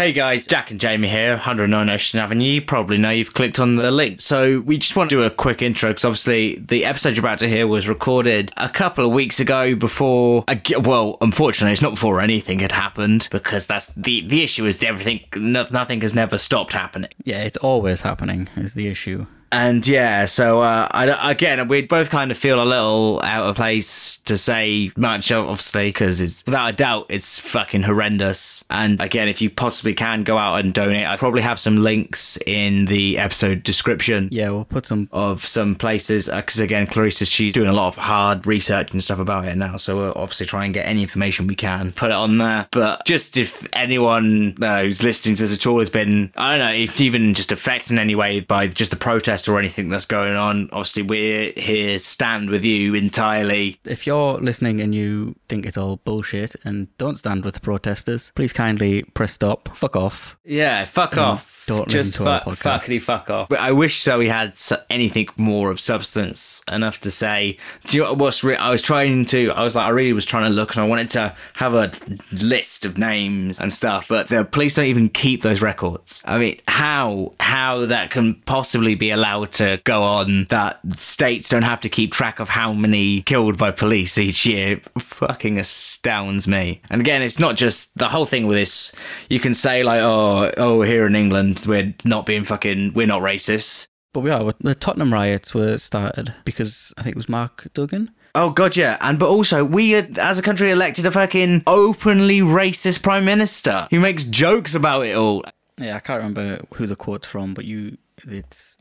Hey guys, Jack and Jamie here, 109 Ocean Avenue. You probably know you've clicked on the link. So we just want to do a quick intro because obviously the episode you're about to hear was recorded a couple of weeks ago before, well, unfortunately, it's not before anything had happened because that's the, the issue is everything, no, nothing has never stopped happening. Yeah, it's always happening is the issue. And yeah, so uh, I, again, we both kind of feel a little out of place to say much, obviously, because it's without a doubt it's fucking horrendous. And again, if you possibly can go out and donate, I probably have some links in the episode description. Yeah, we'll put some of some places because uh, again, Clarissa she's doing a lot of hard research and stuff about it now, so we'll obviously try and get any information we can, put it on there. But just if anyone uh, who's listening to this at all has been, I don't know, if even just affected in any way by just the protest protest or anything that's going on. Obviously, we're here stand with you entirely. If you're listening and you think it's all bullshit and don't stand with the protesters, please kindly press stop, fuck off. Yeah, fuck mm-hmm. off don't just listen to our podcast. Fuckity fuck off. But I wish so we had anything more of substance enough to say. Do you know what's re- I was trying to? I was like, I really was trying to look, and I wanted to have a list of names and stuff, but the police don't even keep those records. I mean, how how that can possibly be allowed to go on? That states don't have to keep track of how many killed by police each year fucking astounds me. And again, it's not just the whole thing with this. You can say like, oh, oh, here in England we're not being fucking, we're not racist. But we are. The Tottenham riots were started because I think it was Mark Duggan. Oh god, yeah, and but also we, uh, as a country, elected a fucking openly racist prime minister who makes jokes about it all. Yeah, I can't remember who the quote's from, but you, it's,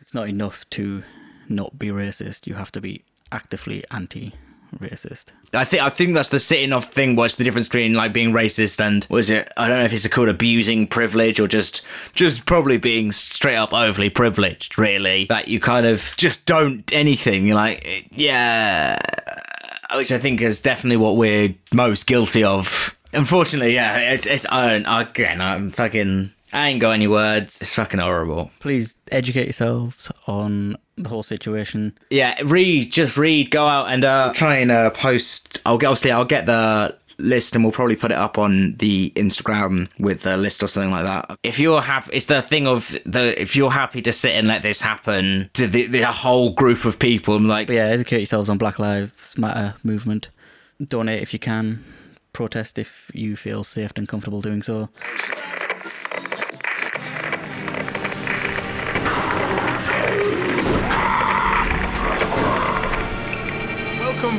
it's not enough to not be racist. You have to be actively anti racist. I think I think that's the sitting off thing. What's the difference between like being racist and was it? I don't know if it's called abusing privilege or just just probably being straight up overly privileged. Really, that you kind of just don't anything. You're like, yeah, which I think is definitely what we're most guilty of. Unfortunately, yeah, it's, it's I don't again. I'm fucking. I ain't got any words. It's fucking horrible. Please educate yourselves on the whole situation. Yeah, read, just read, go out and uh, try and uh, post. I'll get obviously I'll get the list and we'll probably put it up on the Instagram with the list or something like that. If you're happy, it's the thing of the if you're happy to sit and let this happen to the, the whole group of people, I'm like but yeah, educate yourselves on Black Lives Matter movement. Donate if you can. Protest if you feel safe and comfortable doing so.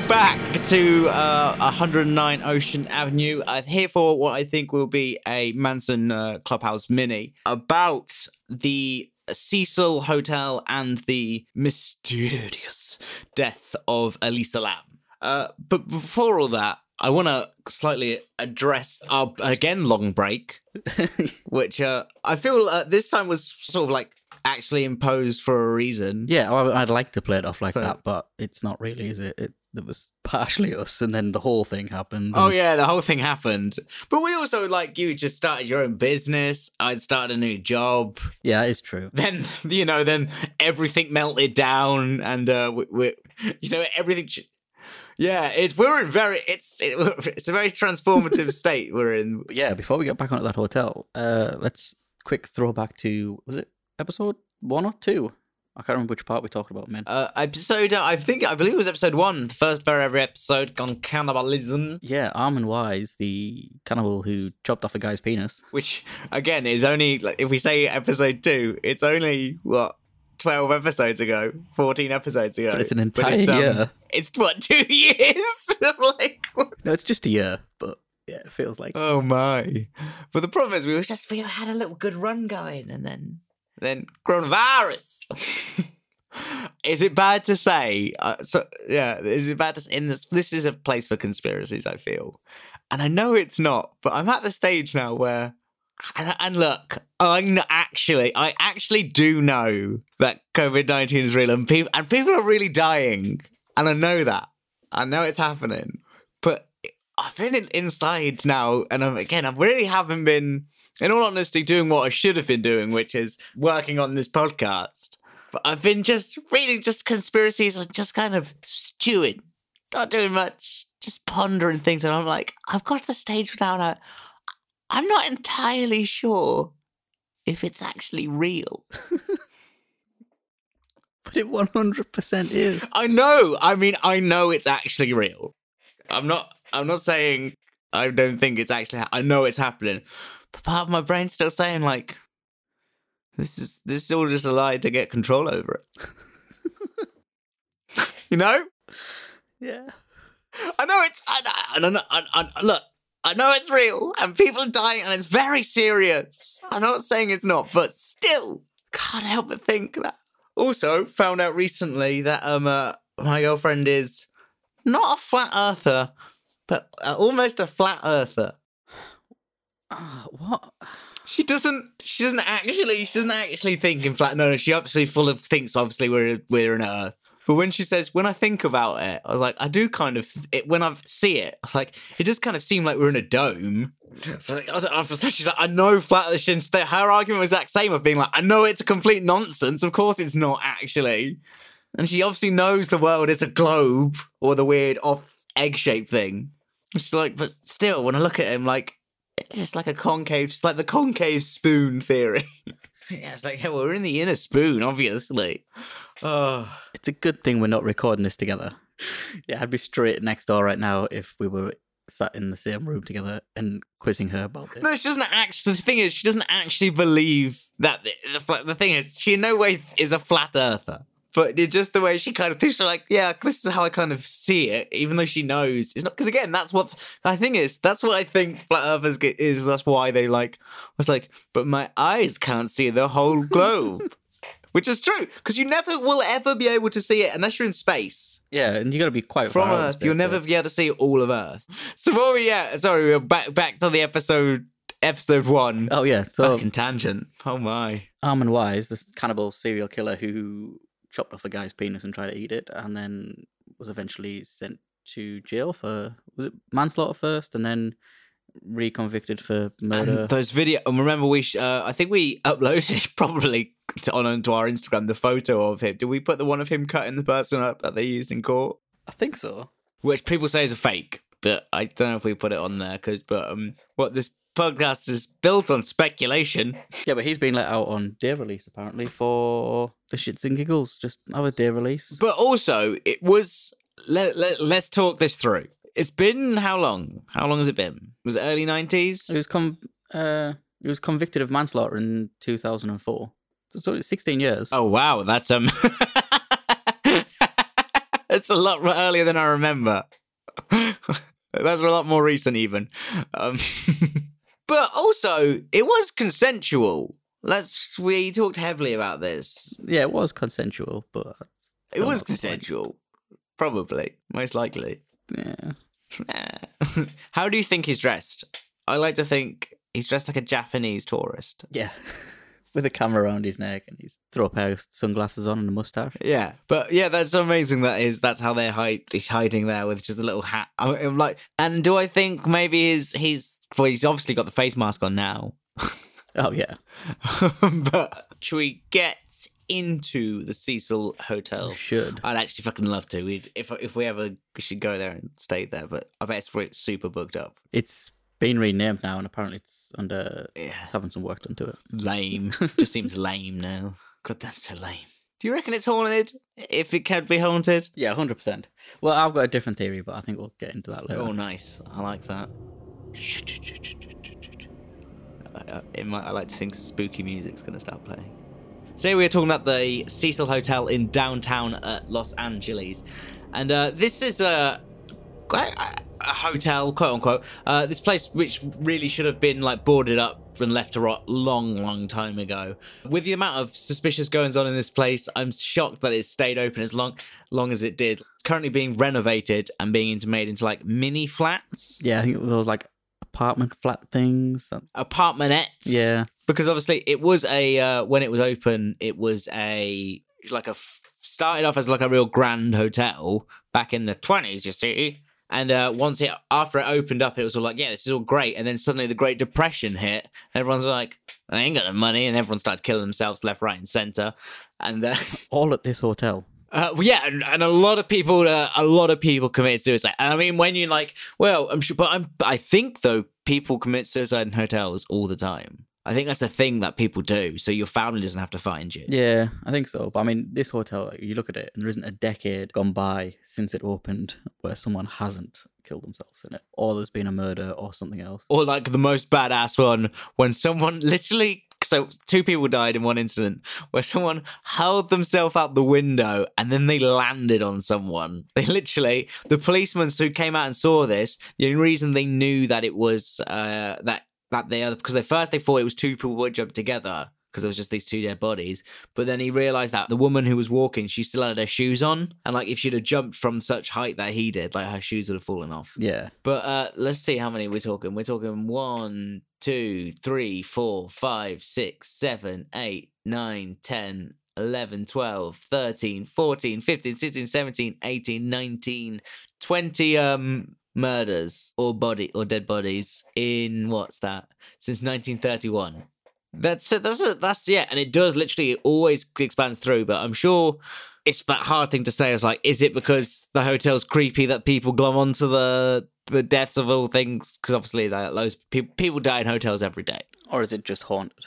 Back to uh, 109 Ocean Avenue. Uh, here for what I think will be a Manson uh, Clubhouse mini about the Cecil Hotel and the mysterious death of Elisa Lam. Uh, but before all that, I want to slightly address our again long break, which uh, I feel uh, this time was sort of like actually imposed for a reason. Yeah, I'd like to play it off like so, that, but it's not really, is it? it that was partially us, and then the whole thing happened. Oh yeah, the whole thing happened. But we also like you just started your own business. I'd started a new job. Yeah, it's true. Then you know, then everything melted down, and uh, we, we you know, everything. Yeah, it's we're in very it's it, it's a very transformative state we're in. Yeah, before we get back onto that hotel, uh, let's quick throwback to was it episode one or two? I can't remember which part we talked about, man. Uh, episode, uh, I think, I believe it was episode one, the first very ever episode on cannibalism. Yeah, Armin Meiwes, the cannibal who chopped off a guy's penis. Which, again, is only, like, if we say episode two, it's only, what, 12 episodes ago, 14 episodes ago. But it's an entire it's, um, year. It's, what, two years? like, what? No, it's just a year, but yeah, it feels like. Oh my. But the problem is, we were just, we had a little good run going, and then then coronavirus. is it bad to say? Uh, so yeah, is it bad to in this? This is a place for conspiracies. I feel, and I know it's not, but I'm at the stage now where. And, and look, I'm actually, I actually do know that COVID nineteen is real, and people and people are really dying, and I know that. I know it's happening, but I've been inside now, and I'm, again, I really haven't been in all honesty, doing what I should have been doing, which is working on this podcast. But I've been just reading just conspiracies and just kind of stewing, not doing much, just pondering things. And I'm like, I've got to the stage now. Now, I'm not entirely sure if it's actually real. But it 100% is. I know. I mean, I know it's actually real. I'm not. I'm not saying I don't think it's actually. Ha- I know it's happening, but part of my brain's still saying like, this is this is all just a lie to get control over it. you know. Yeah. I know it's. I, I, I, I, I, look, I know it's real and people are dying and it's very serious. I'm not saying it's not, but still, can't help but think that. Also, found out recently that um uh, my girlfriend is not a flat earther, but uh, almost a flat earther. Uh, what? She doesn't. She doesn't actually. She doesn't actually think in flat. No, no. She obviously full of thinks. Obviously, we're we're an Earth. But when she says, when I think about it, I was like, I do kind of. It, when I see it, I was like, it does kind of seem like we're in a dome. So I was, I was, she's like, I know flat. She's, her argument was that same of being like, I know it's a complete nonsense. Of course, it's not actually. And she obviously knows the world is a globe or the weird off egg shaped thing. She's like, but still, when I look at him, like, just like a concave, it's like the concave spoon theory. yeah, it's like, yeah, well, we're in the inner spoon, obviously. Oh, It's a good thing we're not recording this together. Yeah, I'd be straight next door right now if we were sat in the same room together and quizzing her about this. no, she doesn't actually. The thing is, she doesn't actually believe that the, the, the thing is, she in no way is a flat earther. But just the way she kind of thinks, she's like, yeah, this is how I kind of see it, even though she knows it's not. Because again, that's what I think is. That's what I think flat earthers get, is. That's why they like. was like, but my eyes can't see the whole globe. Which is true, because you never will ever be able to see it unless you're in space. Yeah, and you got to be quite From Earth, space, you'll though. never be able to see all of Earth. So what we at? Sorry, we're back back to the episode episode one. Oh yeah, so Back in tangent. Oh my. Armin Meiwes, this cannibal serial killer who chopped off a guy's penis and tried to eat it, and then was eventually sent to jail for was it manslaughter first, and then reconvicted for murder. And those video. And remember, we sh- uh, I think we uploaded probably to, on onto our Instagram the photo of him. Did we put the one of him cutting the person up that they used in court? I think so. Which people say is a fake, but I don't know if we put it on there because. But um, what this podcast is built on speculation. Yeah, but he's been let out on day release apparently for the shits and giggles. Just have a day release. But also, it was. Let, let, let's talk this through. It's been how long? How long has it been? Was it early 90s? He was com- uh, he was convicted of manslaughter in 2004. So, so it's 16 years. Oh, wow. That's, um. it's a lot earlier than I remember. That's a lot more recent, even. Um, but also, it was consensual. Let's. We talked heavily about this. Yeah, it was consensual, but It was consensual. Probably. Most likely. Yeah. How do you think he's dressed? I like to think he's dressed like a Japanese tourist. Yeah. With a camera around his neck and he's throw a pair of sunglasses on and a mustache. Yeah, but yeah, that's amazing. That is that's how they're hide. He's hiding there with just a little hat. I'm, I'm like, and do I think maybe he's he's well, he's obviously got the face mask on now. Oh yeah. but should we get into the Cecil Hotel? We should. I'd actually fucking love to. We'd, if if we ever we should go there and stay there, but I bet it's super booked up. It's been renamed now and apparently it's under Yeah, it's having some work done to it. lame. Just seems lame now. God, that's so lame. Do you reckon it's haunted? If it can be haunted? Yeah, hundred percent. Well, I've got a different theory, but I think we'll get into that later. Oh, nice. I like that. I, I, it might, I like to think spooky music's going to start playing. Today we are talking about the Cecil Hotel in downtown uh, Los Angeles, and uh, this is a, a a hotel, quote unquote. Uh, this place which really should have been like boarded up and left to rot long, long time ago. With the amount of suspicious goings on in this place, I'm shocked that it stayed open as long, long as it did. It's currently being renovated and being into, made into like mini flats, Yeah, I think it was like apartment flat things. apartmentettes. Yeah. because obviously it was a uh, when it was open, it was a like a f- started off as like a real grand hotel back in the twenties. You see. And uh, once it after it opened up, it was all like, yeah, this is all great. And then suddenly the Great Depression hit. And everyone's like, I ain't got no money, and everyone started killing themselves left, right, and center. And uh, All at this hotel. Uh, well, yeah, and, and a lot of people, uh, a lot of people committed suicide. And I mean, when you like, well, I'm sure, but I'm, I think though, people commit suicide in hotels all the time. I think that's a thing that people do, so your family doesn't have to find you. Yeah, I think so. But I mean, this hotel, you look at it, and there isn't a decade gone by since it opened where someone hasn't killed themselves in it, or there's been a murder or something else. Or like the most badass one when someone literally so two people died in one incident where someone hurled themselves out the window and then they landed on someone. They literally the policemen who came out and saw this, the only reason they knew that it was uh that that they are because they first they thought it was two people who jumped together because there was just these two dead bodies. But then he realized that the woman who was walking, she still had her shoes on, and like if she'd have jumped from such height that he did, like her shoes would have fallen off. Yeah. But uh let's see how many we're talking. We're talking one, two, three, four, five, six, seven, eight, nine, ten. 11, 12, 13, 14, 15, 16, 17, 18, 19, 20 um murders or body or dead bodies in what's that? Since 1931 that's it that's it that's yeah and it does literally it always expands through but i'm sure it's that hard thing to say. It's like is it because the hotel's creepy that people glom onto the the deaths of all things? Because obviously that loads people people die in hotels every day. Or is it just haunted?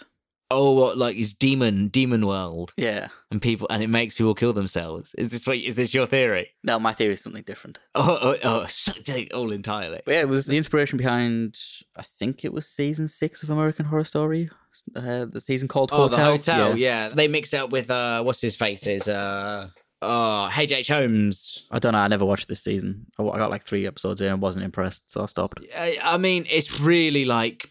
Oh what like is demon demon world Yeah. and people and it makes people kill themselves is this what is this your theory No, my theory is something different. oh oh, oh something all entirely But yeah, it was the inspiration behind, I think it was season six of American Horror Story, uh, the season called Oh, Hotel. the hotel. Yeah. they mixed up with uh, what's his faces? Uh, oh, H.H. Holmes. I don't know. I never watched this season. I I got like three episodes in and wasn't impressed, so I stopped. I, I mean, it's really like,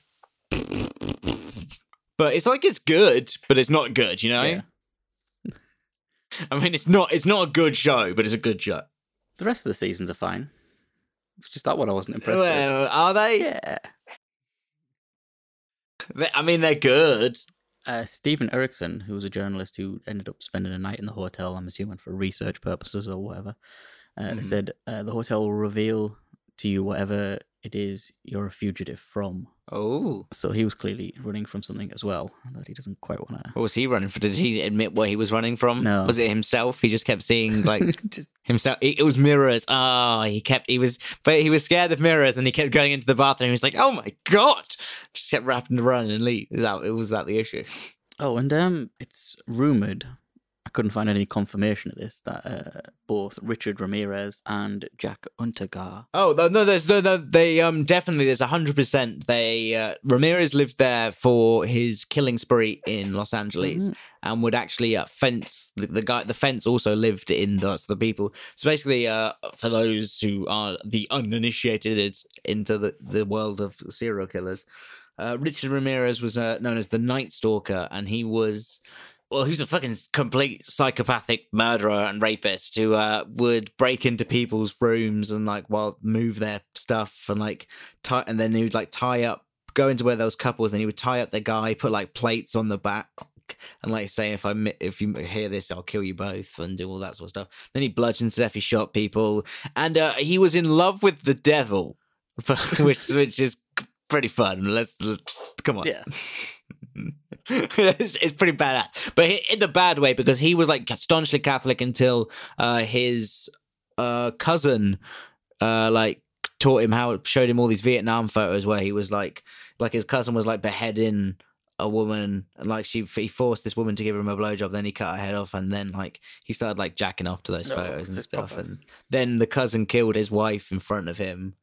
but it's like it's good, but it's not good. You know. Yeah. I mean, it's not. It's not a good show, but it's a good show. The rest of the seasons are fine. It's just that one I wasn't impressed with. Well, are they? Yeah. They- I mean, they're good. Uh, Stephen Erickson, who was a journalist who ended up spending a night in the hotel, I'm assuming for research purposes or whatever, uh, Mhm. said uh, the hotel will reveal to you whatever it is you're a fugitive from. Oh, So he was clearly running from something as well that he doesn't quite want to. what was he running for? Did he admit what he was running from? No. Was it himself? He just kept seeing like Just, himself. It was mirrors. Ah, he kept. He was, but he was scared of mirrors, and he kept going into the bathroom. He was like, "Oh my god!" Just kept wrapping around and leave. Is that? It was that the issue? oh, and um, it's rumored. Couldn't find any confirmation of this that uh, both Richard Ramirez and Jack Unterweger. Oh no, no, there's no, no, they um definitely there's a hundred percent. They uh, Ramirez lived there for his killing spree in Los Angeles, Mhm. and would actually uh, fence the, the guy. The fence also lived in the, the people. So basically, uh, for those who are the uninitiated into the the world of serial killers, uh, Richard Ramirez was uh, known as the Night Stalker, and he was. Well, who's a fucking complete psychopathic murderer and rapist who uh, would break into people's rooms and like while move their stuff and like tie, and then he would like tie up, go into where those couples, then he would tie up the guy, put like plates on the back, and like say if I if you hear this, I'll kill you both and do all that sort of stuff. Then he bludgeoned death, he shot people, and uh, he was in love with the devil, which which is pretty fun. Let's, let come on. Yeah. It's, it's pretty badass, but he- in the bad way because he was like staunchly Catholic until uh, his uh, cousin uh, like taught him how, showed him all these Vietnam photos where he was like, like his cousin was like beheading a woman and like she he forced this woman to give him a blowjob then he cut her head off and then like he started like jacking off to those No, photos and stuff proper. and then the cousin killed his wife in front of him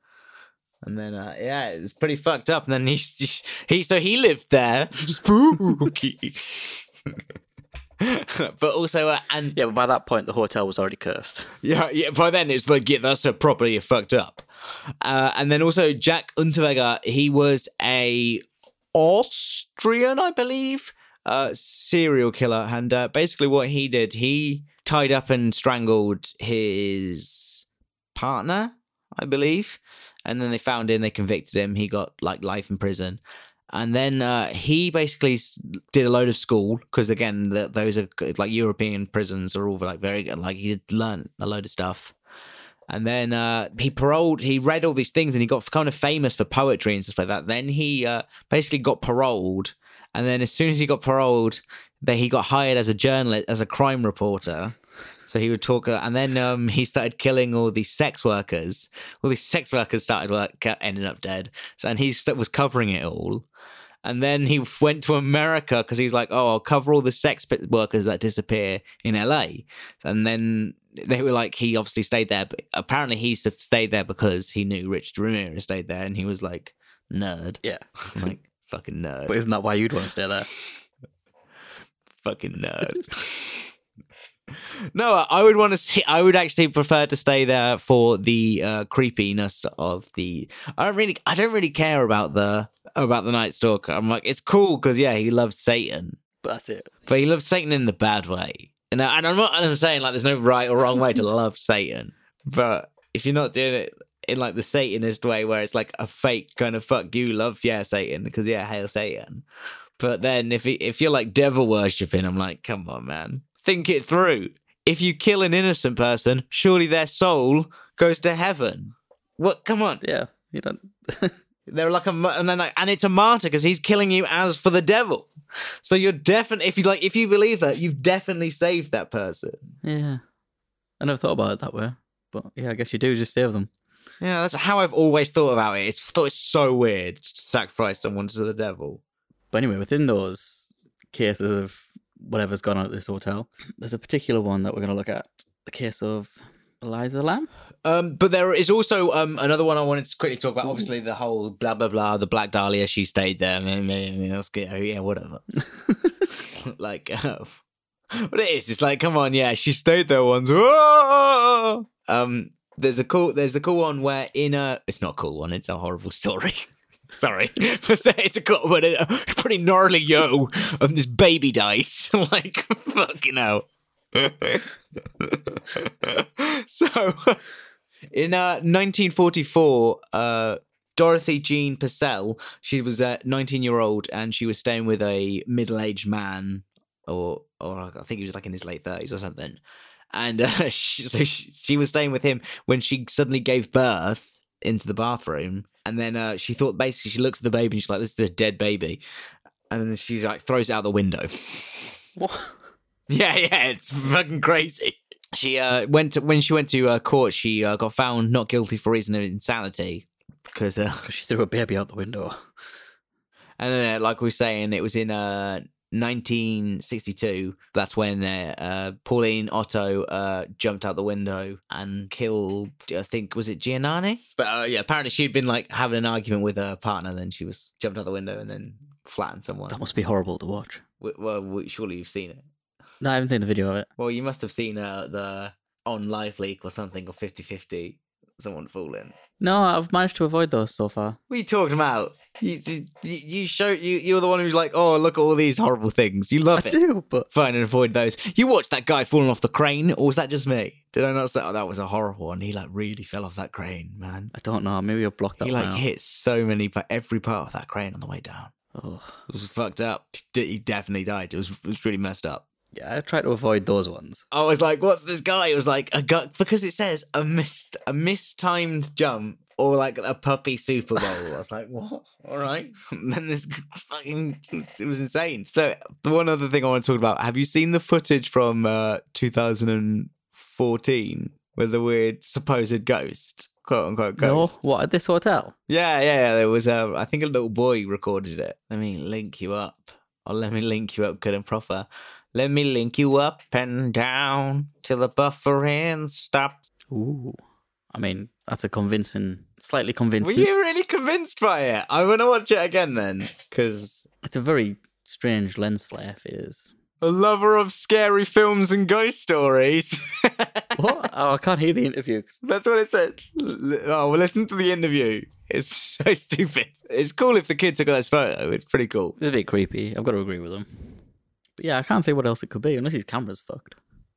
and then uh, yeah it's pretty fucked up and then he he so he lived there spooky but also uh, and Yeah, but by that point, the hotel was already cursed. yeah, yeah. By then, it's like yeah, that's a properly fucked up. Uh, and then also Jack Unterweger, he was a Austrian, I believe, uh, serial killer, and uh, basically what he did, he tied up and strangled his partner, I believe, and then they found him, they convicted him, he got like life in prison. And then uh, he basically did a load of school because again, the, those are like European prisons are all like very good. Like he learned a load of stuff. And then uh, he paroled. He read all these things, and he got kind of famous for poetry and stuff like that. Then he uh, basically got paroled, and then as soon as he got paroled, then he got hired as a journalist, as a crime reporter. So he would talk, uh, and then um, he started killing all these sex workers. All these sex workers started work, ended up dead. So, and he st- was covering it all. And then he went to America because he's like, "Oh, I'll cover all the sex workers that disappear in LA." And then they were like, he obviously stayed there, but apparently he stayed there because he knew Richard Ramirez stayed there, and he was like, "Nerd." Yeah. I'm like fucking nerd. But isn't that why you'd want to stay there? fucking nerd. no, I would want to see. I would actually prefer to stay there for the uh, creepiness of the. I don't really. I don't really care about the about the Night Stalker. I'm like, it's cool because yeah, he loves Satan, But that's it. but he loves Satan in the bad way. And, I- and I'm not I'm saying like there's no right or wrong way to love Satan, but if you're not doing it in like the Satanist way, where it's like a fake kind of fuck you love yeah Satan because yeah hail Satan. But then if it, if you're like devil worshipping, I'm like, come on, man, think it through. If you kill an innocent person, surely their soul goes to heaven. What? Come on, Yeah. You don't. they're like a and then like, and it's a martyr because he's killing you as for the devil. So you're definitely if you like if you believe that you've definitely saved that person. yeah. I never thought about it that way. But yeah, I guess you do just save them. Yeah, that's how I've always thought about it. It's thought it's so weird to sacrifice someone to the devil. But anyway, within those cases of whatever's gone on at this hotel, there's a particular one that we're going to look at. The case of Elisa Lam. Um, but there is also um another one I wanted to quickly talk about. Obviously, the whole blah blah blah, the Black Dahlia. She stayed there. That's good. Yeah, whatever. like, uh, what it is? It's like, come on, yeah, she stayed there once. Whoa! Um, there's a cool. There's the cool one where in a. It's not a cool one. It's a horrible story. Sorry, it's a cut, but a pretty gnarly yo. Um, this baby dies. like fucking hell. so, in uh, 1944, uh, Dorothy Jean Purcell, she was a 19 year old and she was staying with a middle aged man, or or I think he was like in his late 30s or something. And uh, she, so she, she was staying with him when she suddenly gave birth into the bathroom. And then uh, she thought basically, she looks at the baby and she's like, this is a dead baby. And then she's like, throws it out the window. What? Yeah, yeah, it's fucking crazy. She uh, went to, when she went to uh, court. She uh, got found not guilty for reason of insanity because, uh, she threw a baby out the window. and then, uh, like we were saying, it was in uh, 1962. That's when uh, uh, Pauline Otto uh, jumped out the window and killed. I think was it Giannini? But uh, yeah, apparently she'd been like having an argument with her partner. Then she was jumped out the window and then flattened someone. That must be horrible to watch. W- Well, surely you've seen it. No, I haven't seen the video of it. Well, you must have seen uh, the on Live Leak or something or 50 50 someone falling. No, I've managed to avoid those so far. We talked about? You, you, you show you you're the one who's like, oh look at all these horrible things. You love I it. do, but Fine and avoid those. You watched that guy falling off the crane, or was that just me? Did I not say oh, that was a horrible one? He like really fell off that crane, man. I don't know. Maybe I'll block that He like out. hit so many, but every part of that crane on the way down. Oh. It was fucked up. He definitely died. It was it was really messed up. Yeah, I try to avoid those ones. I was like, "What's this guy?" It was like a guy because it says a missed a mistimed jump or like a puppy Super Bowl. I was like, "What? All right." And then this fucking it was insane. So the one other thing I want to talk about: Have you seen the footage from uh, 2014 with the weird supposed ghost, quote unquote ghost? No, what at this hotel? Yeah, yeah, yeah. There was a, I think a little boy recorded it. Let me link you up. Or let me link you up good and proper. Let me link you up and down till the buffering stops. Ooh, I mean that's a convincing, slightly convincing. Were you really convinced by it? I want to watch it again then, because It's a very strange lens flare. If it is. a lover of scary films and ghost stories. What? Oh, I can't hear the interview. That's what it said. Oh, well, listen to the interview. It's so stupid. It's cool if the kid took this photo. It's pretty cool. It's a bit creepy. I've got to agree with him. Yeah, I can't say what else it could be unless his camera's fucked.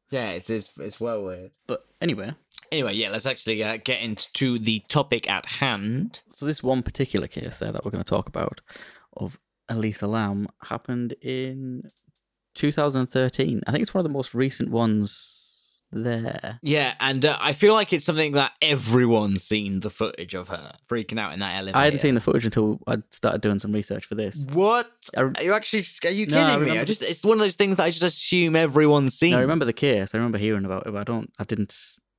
Yeah, it's it's, it's well weird. But anyway, Anyway, yeah, let's actually uh, get into the topic at hand. so this one particular case there that we're going to talk about of Elisa Lam happened in 2013. I think it's one of the most recent ones there. Yeah, and uh, I feel like it's something that everyone's seen the footage of her freaking out in that elevator. I hadn't seen the footage until I started doing some research for this. What? I, Are you actually? Are you No, kidding I me? I just it's one of those things that I just assume everyone's seen. I remember the case. I remember hearing about it, but I don't. I didn't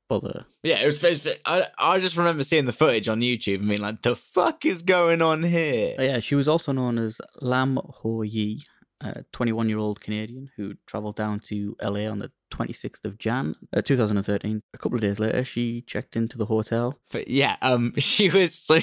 bother. Yeah, it was. It was I I just remember seeing the footage on YouTube and being like, "The fuck is going on here?" But yeah, she was also known as Lam Ho Yi, a 21 year old Canadian who travelled down to LA on the 26th of Jan, uh, 2013. A couple of days later, she checked into the hotel. But yeah, um, she was so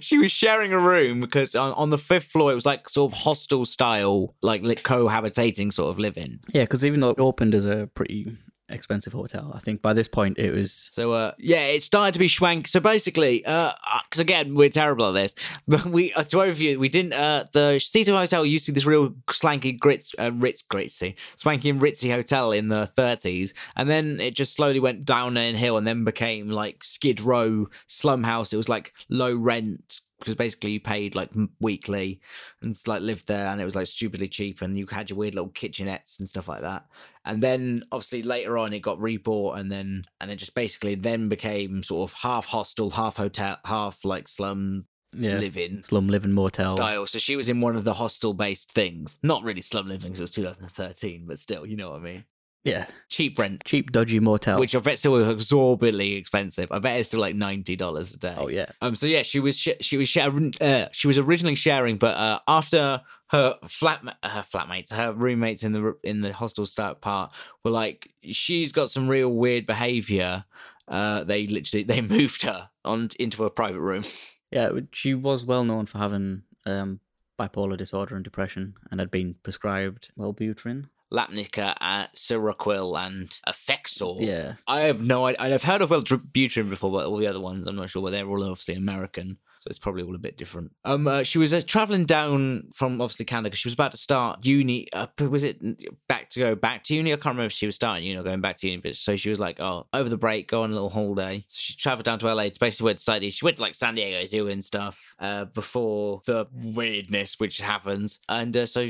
she was sharing a room because on, on the fifth floor it was like sort of hostel style, like li- cohabitating sort of living. Yeah, because even though it opened as a pretty expensive hotel, I think by this point it was. So uh, yeah, it started to be schwank. So basically, uh, because again we're terrible at this, but we uh, to overview, we didn't. Uh, the Cecil Hotel used to be this real slanky, grits, uh, ritz, gritsy, swanky and ritzy hotel in the 30s, and then it just slowly went down a hill and then became like Skid Row slum house. It was like low rent. Because basically you paid like weekly and it's, like lived there, and it was like stupidly cheap, and you had your weird little kitchenettes and stuff like that. And then obviously later on it got rebought and then and it just basically then became sort of half hostel half hotel half like slum Yeah, living slum living motel. style. So she was in one of the hostel based things. Not really slum living because it was 2013 but still you know what i mean Yeah, cheap rent cheap, dodgy motel. which i bet still was exorbitantly expensive i bet it's still like $90 a day oh, yeah. um. So yeah, she was sh- she was sharing. Uh, she was originally sharing, but uh, after her flat her flatmates, her roommates in the in the hostel start part were like, she's got some real weird behavior. Uh, they literally they moved her on into a private room. Yeah, she was well known for having um, bipolar disorder and depression and had been prescribed Wellbutrin. Lamictal, uh, Seroquel, and Effexor. Yeah. I have no idea. I've heard of Wellbutrin before, but all the other ones, I'm not sure. But they're all obviously American, it's probably all a bit different. Um, uh, she was uh, traveling down from obviously Canada 'cause she was about to start uni. Uh, was it back to go back to uni? I can't remember if she was starting uni or going back to uni. But so she was like, oh, over the break, go on a little holiday. So she traveled down to LA. To basically went to. She went to like San Diego Zoo and stuff uh, before the weirdness which happens, and uh, so.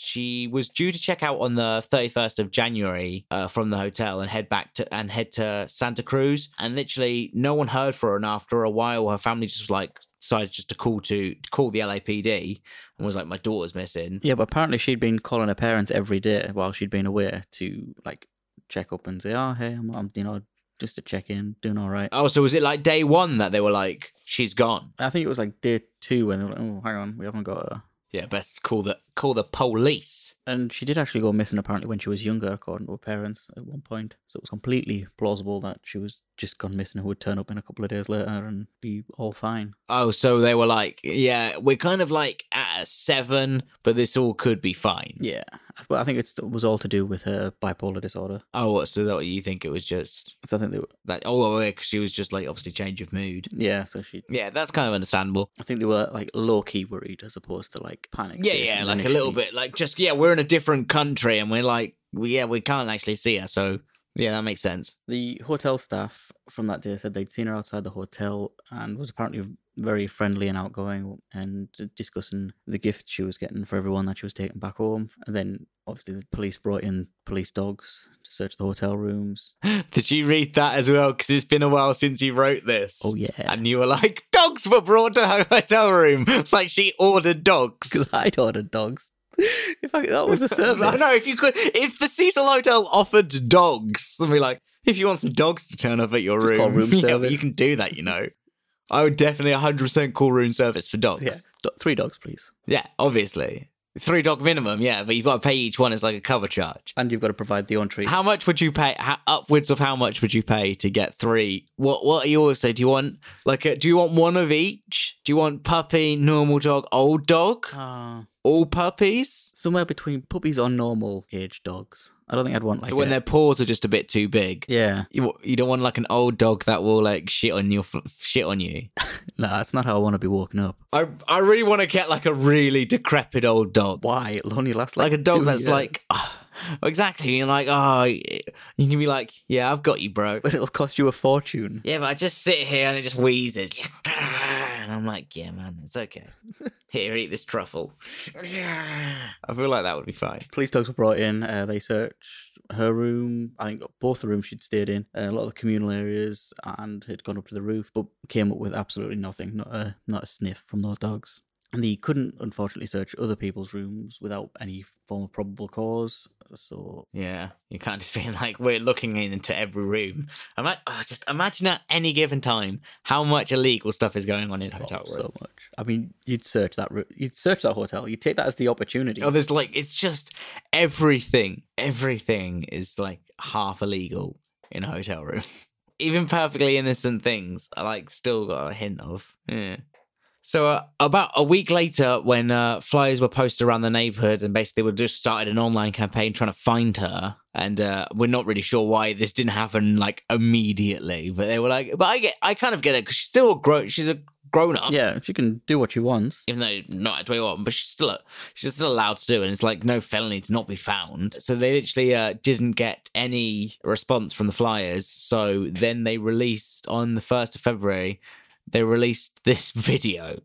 She was due to check out on the 31st of January uh, from the hotel and head back to and head to Santa Cruz. And literally, no one heard for her. And after a while, her family just was like decided just to call to call the LAPD and was like, "My daughter's missing." Yeah, but apparently she'd been calling her parents every day while she'd been away to like check up and say, "Oh, hey, I'm, I'm you know, just to check in, doing all right." Oh, so was it like day one that they were like, "She's gone"? I think it was like day two when they were like, "Oh, hang on, we haven't got her." Yeah, best call the call the police. And she did actually go missing apparently when she was younger, according to her parents at one point. So it was completely plausible that she was just gone missing and would turn up in a couple of days later and be all fine. Oh, so they were like, "Yeah, we're kind of like at a seven, but this all could be fine." Yeah, but I think it was all to do with her bipolar disorder. Oh, what? So that you think it was just So I think they were, that? Oh, yeah, 'cause she was just like obviously change of mood. yeah. So she, Yeah, that's kind of understandable. I think they were like low key worried as opposed to like panic. Yeah, yeah, like a little bit, like just yeah, we're in a different country and we're like, yeah, we can't actually see her, so yeah, that makes sense. The hotel staff from that day said they'd seen her outside the hotel and was apparently very friendly and outgoing and discussing the gifts she was getting for everyone that she was taking back home. And then obviously the police brought in police dogs to search the hotel rooms. Did you read that as well? Because it's been a while since you wrote this. Oh yeah, And you were like, dogs were brought to her hotel room. It's like she ordered dogs. because I'd ordered dogs. if I, that was a service. I know if you could, if the Cecil Hotel offered dogs, and be like, if you want some dogs to turn up at your Just room, call room yeah, you can do that. You know, I would definitely 100 percent call room service for dogs. Yeah, Do- three dogs, please. yeah, obviously, three dog minimum. Yeah, but you've got to pay each one as like a cover charge. And you've got to provide the entree. How much would you pay? How, upwards of how much would you pay to get three? What What are you also? Do you want like a? Do you want one of each? Do you want puppy, normal dog, old dog, Uh, all puppies? somewhere between puppies or normal age dogs. I don't think I'd want like so when a- their paws are just a bit too big. yeah. You, you don't want like an old dog that will like shit on your f- shit on you. No, that's not how I want to be woken up. I I really want to get like a really decrepit old dog, Why? It'll only last like, like a dog that's years. like ah, exactly. You're like oh, you can be like yeah, I've got you, bro. But it'll cost you a fortune. Yeah, but I just sit here and it just wheezes. And I'm like, yeah, man, it's okay. Here, eat this truffle. I feel like that would be fine. Police dogs were brought in. Uh, they searched her room. I think both the rooms she'd stayed in, a lot of the communal areas, and had gone up to the roof, but came up with absolutely nothing, not a not a sniff from those dogs. And they couldn't, unfortunately, search other people's rooms without any form of probable cause. So Yeah, you can't just be like we're looking into every room. I'm like, oh, just imagine at any given time how much illegal stuff is going on in a hotel oh, rooms. so much. I mean, you'd search that. You'd search that hotel. You'd take that as the opportunity. Oh, there's like it's just everything. Everything is like half illegal in a hotel room. Even perfectly innocent things, I like still got a hint of. Yeah. So uh, about a week later, when uh, flyers were posted around the neighborhood, and basically we just started an online campaign trying to find her, and uh, we're not really sure why this didn't happen like immediately, but they were like, but I get, I kind of get it because she's still a grown, she's a grown up, yeah, she can do what she wants. even though not at 21, but she's still she's still allowed to do it. And it's like no felony to not be found. So they literally uh, didn't get any response from the Flyers. So then they released on the 1st of February, they released this video.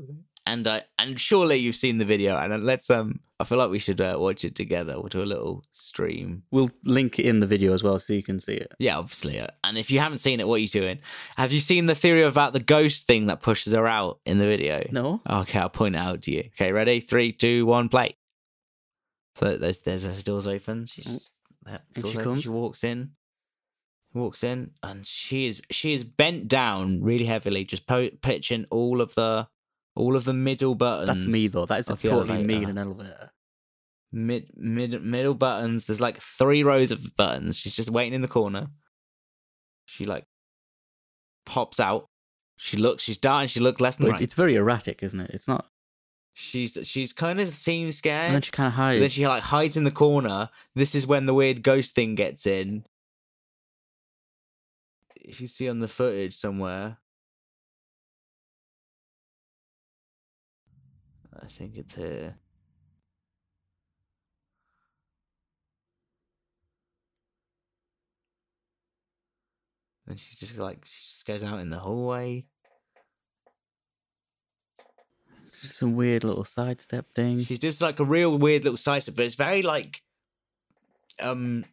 And I and surely you've seen the video. And uh, let's um, I feel like we should uh, watch it together. We'll do a little stream. We'll link it in the video as well so you can see it. Yeah, obviously. uh, And if you haven't seen it, what are you doing? Have you seen the theory about the ghost thing that pushes her out in the video? No? Okay, I'll point it out to you. Okay, ready? Three, two, one, play. So there's there's those doors open. She's that And doors she comes? She walks in. Walks in, and she is she is bent down really heavily, just po- pitching all of the all of the middle buttons. That's me though. That is the totally me in elevator. an elevator. Mid mid middle buttons. There's like three rows of buttons. She's just waiting in the corner. She like pops out. She looks. She's darting. She looks left and right. it's very erratic, isn't it? It's not. She's she's kind of seems scared. And then she kind of hides. Then she like hides in the corner. This is when the weird ghost thing gets in. If you see on the footage somewhere, I think it's here. And she just like she just goes out in the hallway. Just some weird little sidestep thing. She's just like a real weird little sidestep, but it's very like, um,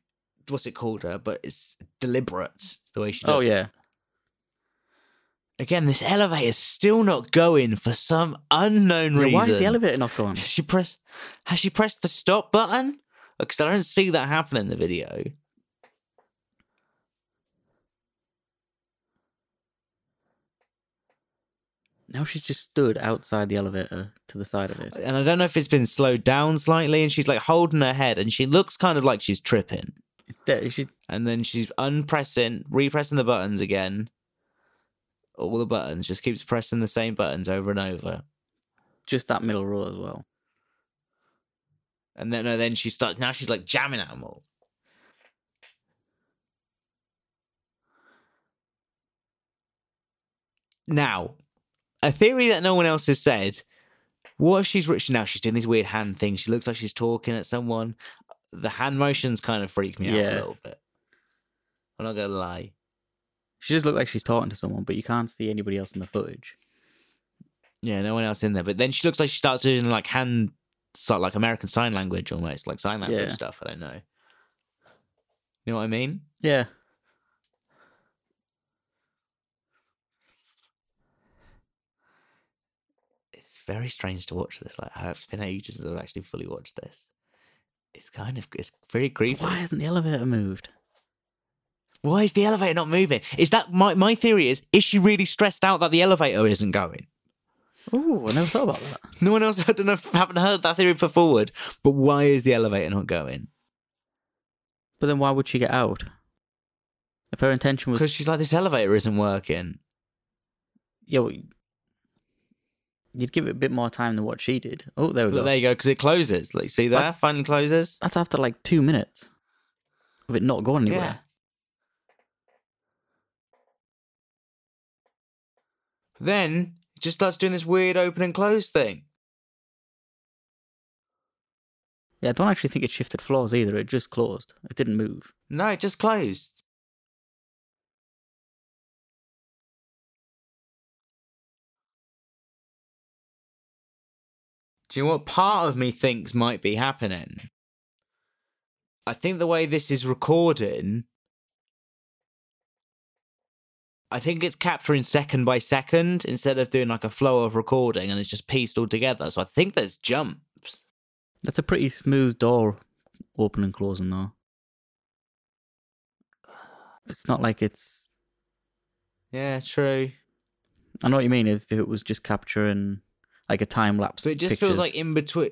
what's it called? Uh, but it's deliberate the way she does. Oh it. yeah. Again, this elevator is still not going for some unknown Yeah, reason. Why is the elevator not going? Has she press? Has she pressed the stop button? Because I don't see that happen in the video. Now she's just stood outside the elevator to the side of it. And I don't know if it's been slowed down slightly, and she's like holding her head, and she looks kind of like she's tripping. She And then she's unpressing, repressing the buttons again. All the buttons, just keeps pressing the same buttons over and over. just that middle row as well. And then, no, then she starts. Now she's like jamming at them all. Now, a theory that no one else has said. What if she's rich now? She's doing these weird hand things. She looks like she's talking at someone. The hand motions kind of freak me out a little bit. I'm not gonna lie. She just looked like she's talking to someone, but you can't see anybody else in the footage. Yeah, no one else in there. But then she looks like she starts doing like hand, sort like American Sign Language almost, like sign language Yeah. stuff. I don't know. You know what I mean? Yeah. It's very strange to watch this. Like, it's been ages since I've actually fully watched this. It's kind of, it's very creepy. Why hasn't the elevator moved? Why is the elevator not moving? Is that my my theory? Is is she really stressed out that the elevator isn't going? Oh, I never thought about that. No one else. I don't know. if- Haven't heard that theory put forward. But why is the elevator not going? But then why would she get out? If her intention was Because she's like, this elevator isn't working. yeah, well, you'd give it a bit more time than what she did. Oh, there we go. there you go. Because it closes. Like, see there, finally closes. That's after like two minutes of it not going anywhere. Yeah. Then it just starts doing this weird open and close thing. Yeah, I don't actually think it shifted floors either. It just closed. It didn't move. No, it just closed. Do you know what part of me thinks might be happening? I think the way this is recording, I think it's capturing second by second instead of doing like a flow of recording and it's just pieced all together. So I think there's jumps. That's a pretty smooth door opening closing though. It's not like it's Yeah, true. I know what you mean if it was just capturing like a time lapse. So it just feels like in between.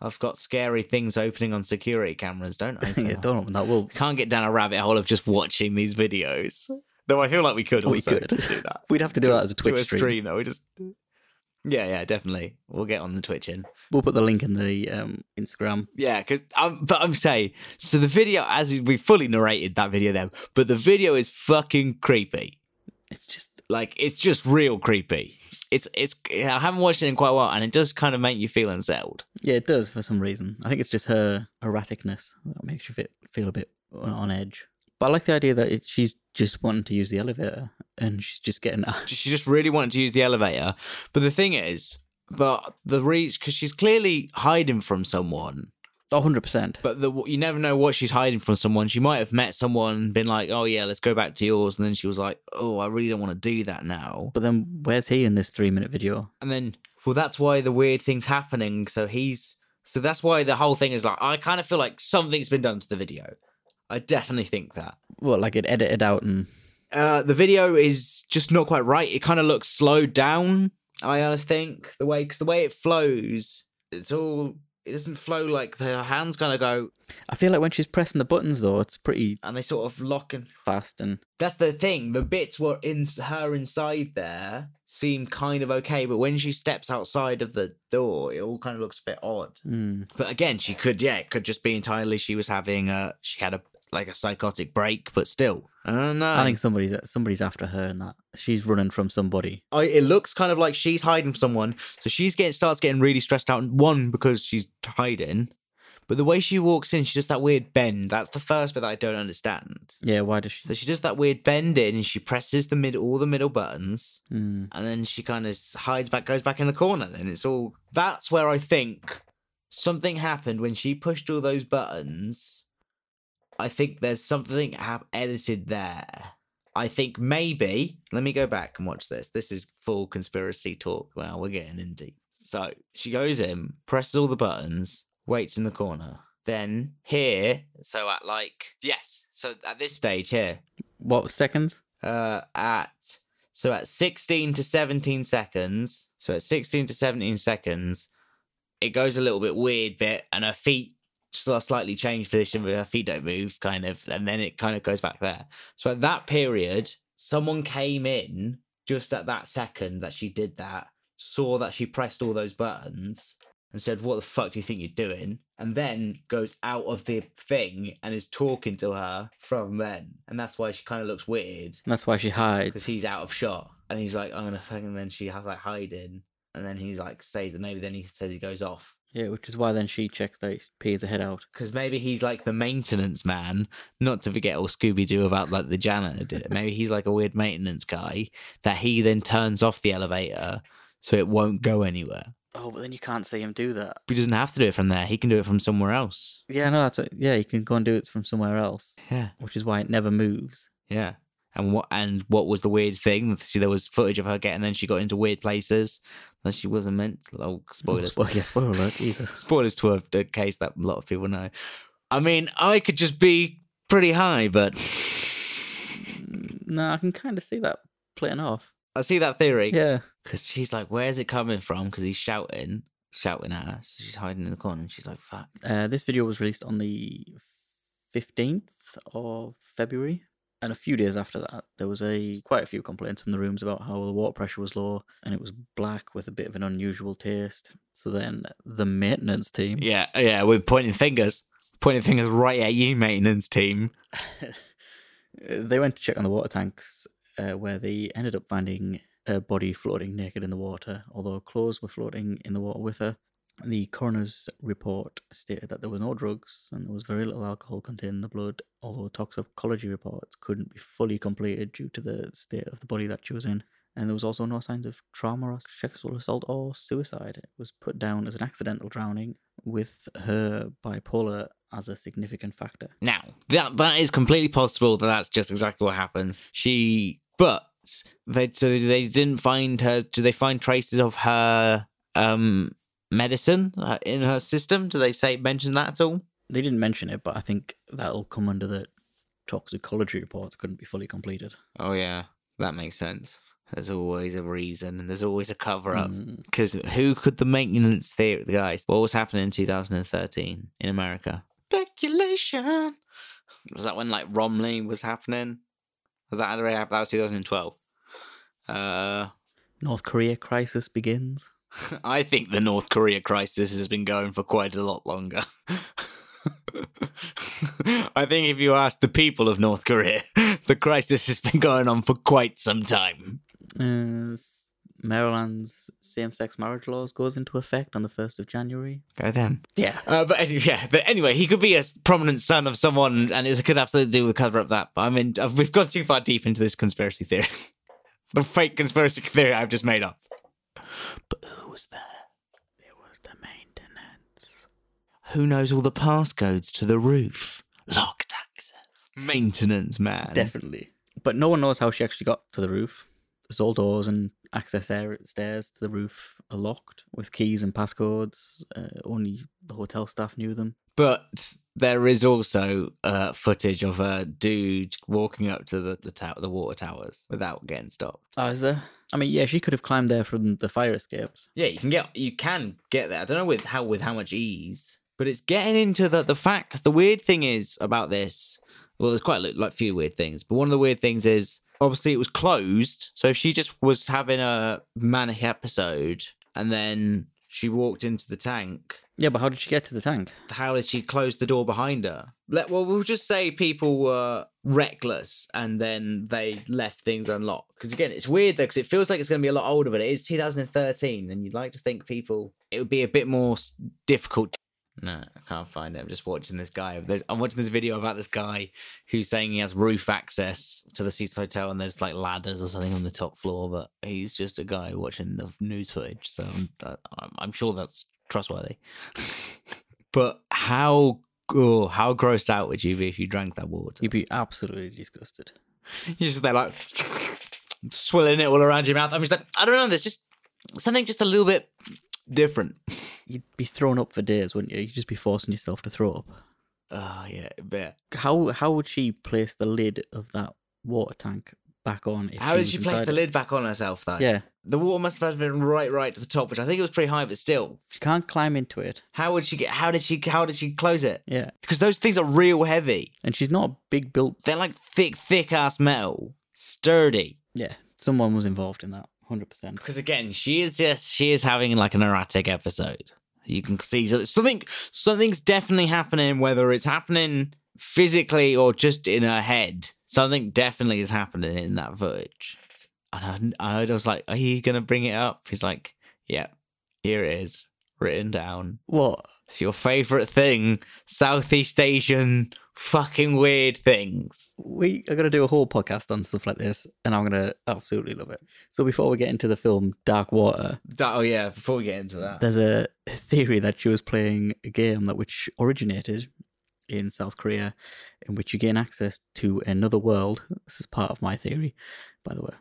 I've got scary things opening on security cameras, don't I? yeah, don't open that. Well, Can't get down a rabbit hole of just watching these videos. Though I feel like we could We also could. just do that. we'd have to do that as a Do Twitch stream. though. We just yeah, yeah, definitely. We'll get on the twitching. We'll put the link in the um, Instagram. Yeah, because um, but I'm saying so. The video, as we- we fully narrated that video, then, but the video is fucking creepy. It's just Like it's just real creepy. It's it's. I haven't watched it in quite a while, and it does kind of make you feel unsettled. yeah, it does for some reason. I think it's just her erraticness that makes you fe- feel a bit on- edge. But I like the idea that it, she's just wanting to use the elevator and she's just getting up. She just really wanted to use the elevator, but the thing is, the the reach because she's clearly hiding from someone. Oh, 100%. But the, you never know what she's hiding from someone. She might have met someone, been like, "Oh yeah, let's go back to yours," and then she was like, "Oh, I really don't want to do that now." But then where's he in this three minute video? And then, well, that's why the weird thing's happening. So he's, so that's why the whole thing is like, I kind of feel like something's been done to the video. I definitely think that. Well, like it edited out and Uh, the video is just not quite right. It kind of looks slowed down. I honestly think the way, because the way it flows, it's all. It doesn't flow like the hands kind of go, I feel like when she's pressing the buttons though, it's pretty and they sort of lock and fast and That's the thing. The bits were in her inside there seem kind of okay, but when she steps outside of the door, it all kind of looks a bit odd. mm, But again, she could, yeah, it could just be entirely she was having a, she had a like a psychotic break, but still, I don't know. I think somebody's somebody's after her and that she's running from somebody. I, it looks kind of like she's hiding from someone, so she's getting starts getting really stressed out. One because she's hiding, but the way she walks in, she does that weird bend. That's the first bit that I don't understand. Yeah, why does she? So she does that weird bend in, and she presses the mid all the middle buttons. Mm, and then she kind of hides back, goes back in the corner. Then it's all that's where I think something happened when she pushed all those buttons. I think there's something hap- edited there. I think maybe. Let me go back and watch this. This is full conspiracy talk. Well, we're getting in deep. So she goes in, presses all the buttons, waits in the corner. Then here, so at like yes, so at this stage here, what seconds? uh, at so at 16 to 17 seconds. So at 16 to 17 seconds, it goes a little bit weird bit, and her feet slightly changed position, but her feet don't move, kind of, and then it kind of goes back there. So at that period, someone came in just at that second that she did that, saw that she pressed all those buttons, and said, What the fuck do you think you're doing? And then goes out of the thing and is talking to her from then. And that's why she kind of looks weird That's why she hides. because he's out of shot. And he's like, oh, I'm gonna fucking, and then she has like hiding. And then he's like, stays, and maybe then he says he goes off. Yeah, which is why then she checks that her head out. Because maybe he's like the maintenance man, not to forget all Scooby Doo about like the janitor did. Maybe he's like a weird maintenance guy that he then turns off the elevator so it won't go anywhere. Oh, but then you can't see him do that. He doesn't have to do it from there. He can do it from somewhere else. Yeah, no, that's what, yeah. He can go and do it from somewhere else, Yeah. which is why it never moves. Yeah. And what and what was the weird thing? See, there was footage of her getting, then she got into weird places that she wasn't meant. Oh, spoilers. Oh, spo- yeah, spoiler alert. Jesus. Spoilers to a, a case that a lot of people know. I mean, I could just be pretty high, but No, I can kind of see that playing off. I see that theory. Yeah. Because she's like, where's it coming from? Because he's shouting, shouting at her. So she's hiding in the corner and she's like, fuck. Uh, this video was released on the 15th of February. And a few days after that, there was a quite a few complaints from the rooms about how the water pressure was low and it was black with a bit of an unusual taste. So then the maintenance team, Yeah, yeah, we're pointing fingers. Pointing fingers right at you, maintenance team. they went to check on the water tanks, uh, where they ended up finding a body floating naked in the water, although clothes were floating in the water with her. The coroner's report stated that there were no drugs and there was very little alcohol contained in the blood, although toxicology reports couldn't be fully completed due to the state of the body that she was in. And there was also no signs of trauma or sexual assault or suicide. It was put down as an accidental drowning, with her bipolar as a significant factor. Now, that that is completely possible that that's just exactly what happened. She, but they so they didn't find her. Do they find traces of her um medicine uh, in her system? Do they say mention that at all? They didn't mention it, but I think that'll come under the toxicology reports couldn't be fully completed. Oh yeah, that makes sense. There's always a reason, and there's always a cover up. Mm, Because who could the maintenance theory, guys? What was happening in 2013 in America? Speculation. Was that when like Romney was happening? Was that already happened? That was 2012. Uh, North Korea crisis begins. I think the North Korea crisis has been going for quite a lot longer. I think if you ask the people of North Korea, the crisis has been going on for quite some time. Uh, Maryland's same-sex marriage laws goes into effect on the first of January. Go them. Yeah, Uh, but any- yeah, but anyway, he could be a prominent son of someone, and it could have to do with cover up that. But I mean, uh, we've gone too far deep into this conspiracy theory, the fake conspiracy theory I've just made up. But was there? it was the maintenance. Who knows all the passcodes to the roof? Locked access. Maintenance man. Definitely, but no one knows how she actually got to the roof. There's all doors and access air stairs to the roof are locked with keys and passcodes. Uh, only the hotel staff knew them. But there is also uh, footage of a dude walking up to the the, tower, the water towers without getting stopped. Oh, is there? I mean, yeah, she could have climbed there from the fire escapes. Yeah, you can get you can get there. I don't know with how with how much ease, but it's getting into the the fact. The weird thing is about this. Well, there's quite a, like few weird things, but one of the weird things is obviously it was closed. So if she just was having a manic episode and then she walked into the tank, Yeah, but how did she get to the tank? how did she close the door behind her? Let well, we'll just say people were reckless and then they left things unlocked. Because again, it's weird though, because it feels like it's going to be a lot older, but it is 2013, and you'd like to think people it would be a bit more difficult. No, I can't find it. I'm just watching this guy. There's, I'm watching this video about this guy who's saying he has roof access to the Cecil Hotel, and there's like ladders or something on the top floor, but he's just a guy watching the news footage. So I'm, I'm sure that's trustworthy. but how oh, how grossed out would you be if you drank that water? You'd be absolutely disgusted. You're just there like swilling it all around your mouth. I'm just like, I don't know. There's just something just a little bit different. You'd be thrown up for days, wouldn't you? You'd just be forcing yourself to throw up. Oh yeah, yeah. How how would she place the lid of that water tank back on? How did she place the it? lid back on herself though? Yeah, The water must have been right, right to the top, which I think it was pretty high, but still. she can't climb into it. How would she get? How did she? How did she close it? Yeah, Because those things are real heavy. and she's not a big built. They're like thick, thick ass metal, sturdy. Yeah, someone was involved in that, hundred percent. Because again, she is just she is having like an erratic episode. You can see something something's definitely happening, whether it's happening physically or just in her head. Something definitely is happening in that footage. And I, I was like, "Are you gonna bring it up?" He's like, "Yeah, here it is, written down. What? It's your favorite thing, Southeast Asian fucking weird things." We are gonna do a whole podcast on stuff like this, and I'm gonna absolutely love it. So before we get into the film Dark Water, oh yeah, before we get into that, there's a theory that she was playing a game that which originated in South Korea, in which you gain access to another world. This is part of my theory, by the way.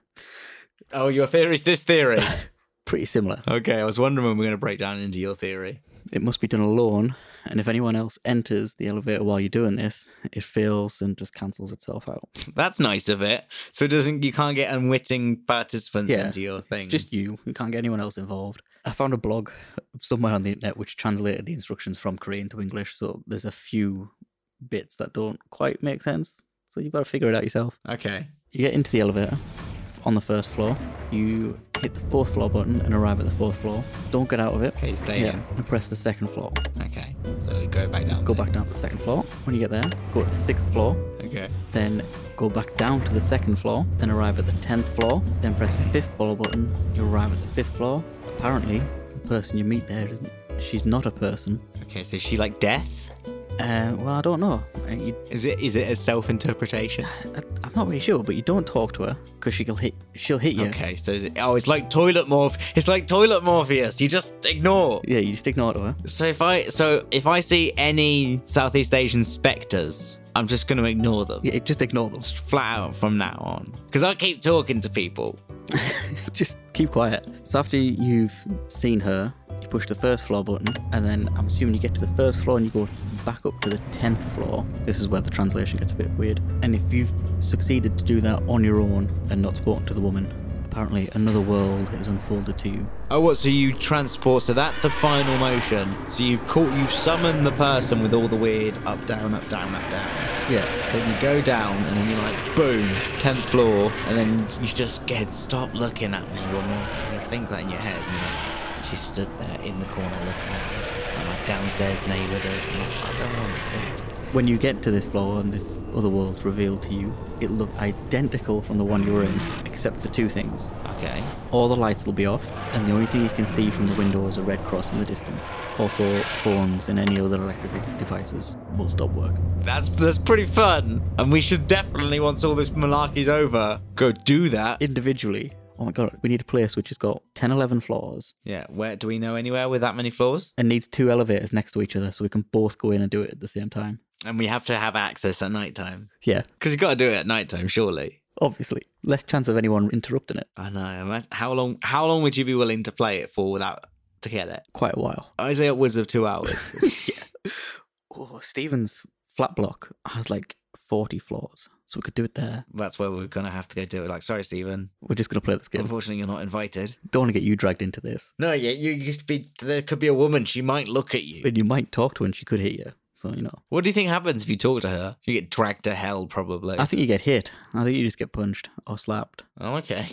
oh, your theory is this theory. Pretty similar. Okay, I was wondering when we are going to break down into your theory. It must be done alone, and if anyone else enters the elevator while you're doing this, it fails and just cancels itself out. That's nice of it. So it doesn't you can't get unwitting participants Yeah, into your thing. It's just you. You can't get anyone else involved. I found a blog somewhere on the internet which translated the instructions from Korean to English, so there's a few bits that don't quite make sense. So you've got to figure it out yourself. okay. You get into the elevator on the first floor. You hit the fourth floor button and arrive at the fourth floor. Don't get out of it. Okay, stay Yeah, and press the second floor. Okay. So you go back down. Go back down to the second floor. When you get there, go to the sixth floor. Okay. Then go back down to the second floor. Then arrive at the tenth floor. Then press the fifth floor button. You arrive at the fifth floor. Apparently, the person you meet there isn't. She's not a person. Okay, so is she like death? Uh, well, I don't know. Uh, You, Is it is it a self interpretation? I, I'm Not really sure, but you don't talk to her because she'll hit. She'll hit you. Okay, so is it, oh, it's like toilet morph. It's like toilet Morpheus. You just ignore. Yeah, you just ignore her. So if I so if I see any Southeast Asian specters, I'm just gonna ignore them. Yeah, just ignore them. Just flat out from now on. Because I keep talking to people. just keep quiet. So after you've seen her, you push the first floor button, and then I'm assuming you get to the first floor and you go back up to the tenth floor. This is where the translation gets a bit weird. And if you've succeeded to do that on your own and not spoken to the woman, apparently another world is unfolded to you. Oh, what? So you transport? So that's the final motion. So you've caught, you summon the person with all the weird up, down, up, down, up, down. Yeah, Then you go down, and then you're like, boom, tenth floor, and then you just get stop looking at me one more. You think that in your head. And like, she stood there in the corner looking at me. And my downstairs neighbour does. I'm like, I don't want to. When you get to this floor and this other world's revealed to you, it will look identical from the one you were in, except for two things. Okay. All the lights will be off, and the only thing you can see from the window is a red cross in the distance. Also, phones and any other electric devices will stop work. That's that's pretty fun, and we should definitely once all this malarkey's over, go do that. Individually, oh my god, we need a place which has got 10, 11 floors Yeah, where do we know anywhere with that many floors? and needs two elevators next to each other so we can both go in and do it at the same time. And we have to have access at night time Yeah, because you've got to do it at night time, surely. obviously. Less chance of anyone interrupting it. I know. How long? How long would you be willing to play it for without to get it? Quite a while. I say upwards of two hours. Yeah. Oh, Stephen's flat block has like 40 floors, so we could do it there. That's where we're gonna have to go do it. Like, sorry, Stephen. We're just going to play this game. Unfortunately, you're not invited. Don't want to get you dragged into this. No, yeah, you, you could be. There could be a woman. She might look at you. And you might talk to her and she could hit you. So, you know. What do you think happens if you talk to her? You get dragged to hell, probably. I think you get hit. I think you just get punched or slapped. oh, okay.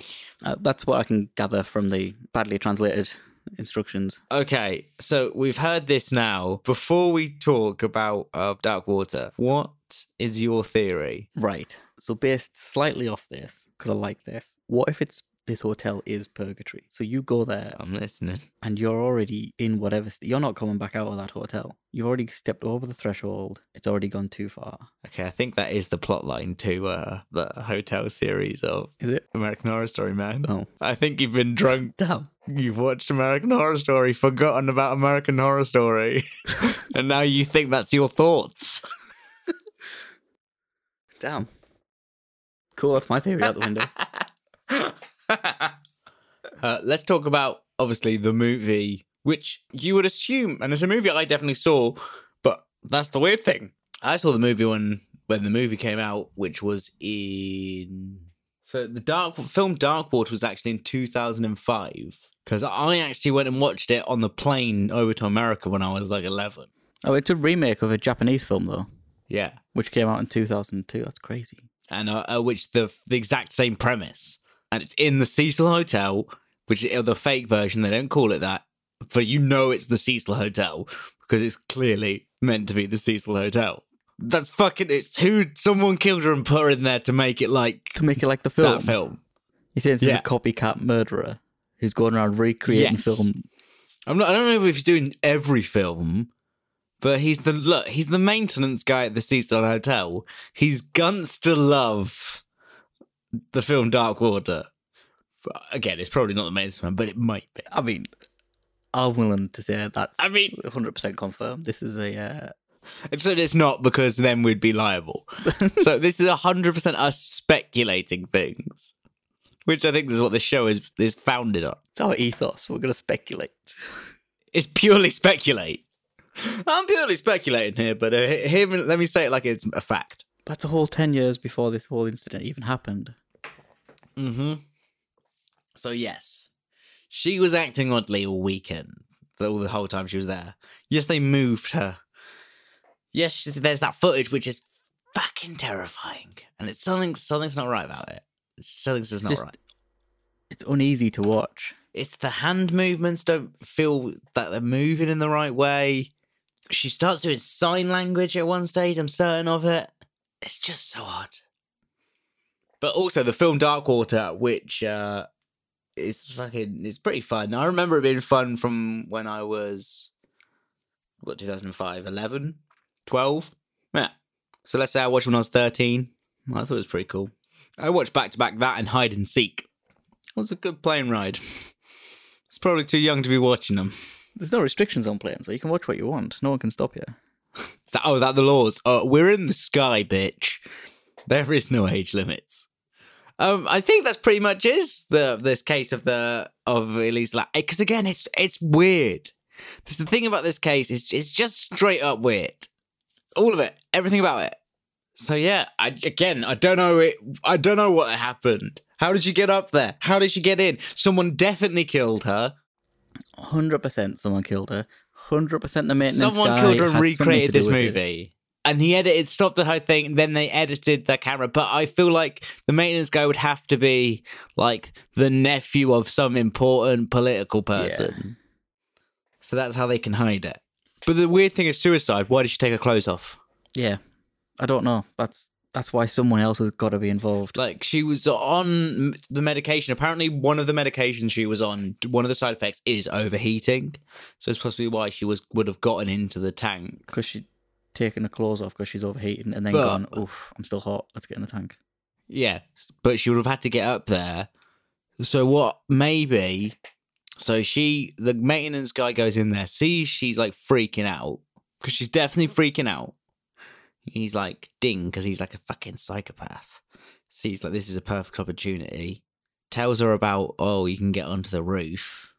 Uh, that's what I can gather from the badly translated instructions. Okay, so we've heard this now. Before we talk about uh, Dark Water, what is your theory? Right. So, based slightly off this, because I like this, what if it's this hotel is purgatory? So, you go there I'm listening. and you're already in whatever, st- you're not coming back out of that hotel. You've already stepped over the threshold. It's already gone too far. Okay, I think that is the plot line to uh, the hotel series of Is it? American Horror Story, man. Oh. I think you've been drunk. Damn. You've watched American Horror Story, forgotten about American Horror Story, and now you think that's your thoughts. Damn. Cool, that's my theory out the window. Uh, let's talk about obviously the movie, which you would assume, and it's a movie I definitely saw, but that's the weird thing. I saw the movie when when the movie came out, which was in so the dark film Dark Water was actually in two thousand and five because I actually went and watched it on the plane over to America when I was like eleven. oh, it's a remake of a Japanese film, though, Yeah, which came out in 2002. That's crazy. and uh, uh, which the the exact same premise, and it's in the Cecil Hotel, which is the fake version. They don't call it that, but you know it's the Cecil Hotel because it's clearly meant to be the Cecil Hotel. That's fucking. It's who someone killed her and put her in there to make it like To make it like the film. that film. Saying this Yeah. is a copycat murderer who's going around recreating Yes. film? I'm not. I don't know if he's doing every film, but he's the look. He's the maintenance guy at the Cecil Hotel. He's guns to love the film Dark Water. But again, it's probably not the main man, but it might be. I mean, I'm willing to say that's. I mean- 100% confirmed. This is a. Uh, Except it's not because then we'd be liable. so this is hundred percent us speculating things, which I think is what this show is is founded on. it's our ethos. We're going to speculate. It's purely speculate. I'm purely speculating here, but uh, here, let me say it like it's a fact. That's a whole 10 years before this whole incident even happened. Mm-hmm. So yes, she was acting oddly all weekend, all the whole time she was there. Yes, they moved her. Yes, there's that footage which is fucking terrifying, and it's something something's not right about it. Something's just It's not just- right. It's uneasy to watch. It's the hand movements don't feel that they're moving in the right way. She starts doing sign language at one stage. I'm certain of it. It's just so odd. But also the film Dark Water, which uh, is fucking, it's pretty fun. I remember it being fun from when I was what 2005, 11, 12. Yeah. So let's say I watched when I was 13. I thought it was pretty cool. I watched back to back that and hide and seek. It was a good plane ride. It's probably too young to be watching them. There's no restrictions on planes, so you can watch what you want. No one can stop you. Is that, oh, is that the laws? Uh, we're in the sky, bitch. There is no age limits. Um, I think that's pretty much is the this case of the of Elise like because again it's it's weird. This the thing about this case is it's just straight up weird. All of it, everything about it. So yeah, I again I don't know it. I don't know what happened. How did she get up there? How did she get in? Someone definitely killed her. Hundred percent, someone killed her. Hundred percent, the maintenance Someone guy killed her and had something to recreated this movie. And he edited, stopped the whole thing, and then they edited the camera. But I feel like the maintenance guy would have to be like the nephew of some important political person. So that's how they can hide it. But the weird thing is suicide. Why did she take her clothes off? Yeah, I don't know. That's that's why someone else has got to be involved. Like she was on the medication. Apparently, one of the medications she was on, one of the side effects is overheating. So it's possibly why she was would have gotten into the tank. because she'd taken her clothes off because she's overheating, and then But- gone, "Oof, I'm still hot. Let's get in the tank." Yeah, but she would have had to get up there. So what? Maybe. So she, the maintenance guy, goes in there, sees she's like freaking out because she's definitely freaking out. He's like ding because he's like a fucking psychopath. Sees like this is a perfect opportunity. Tells her about oh you can get onto the roof,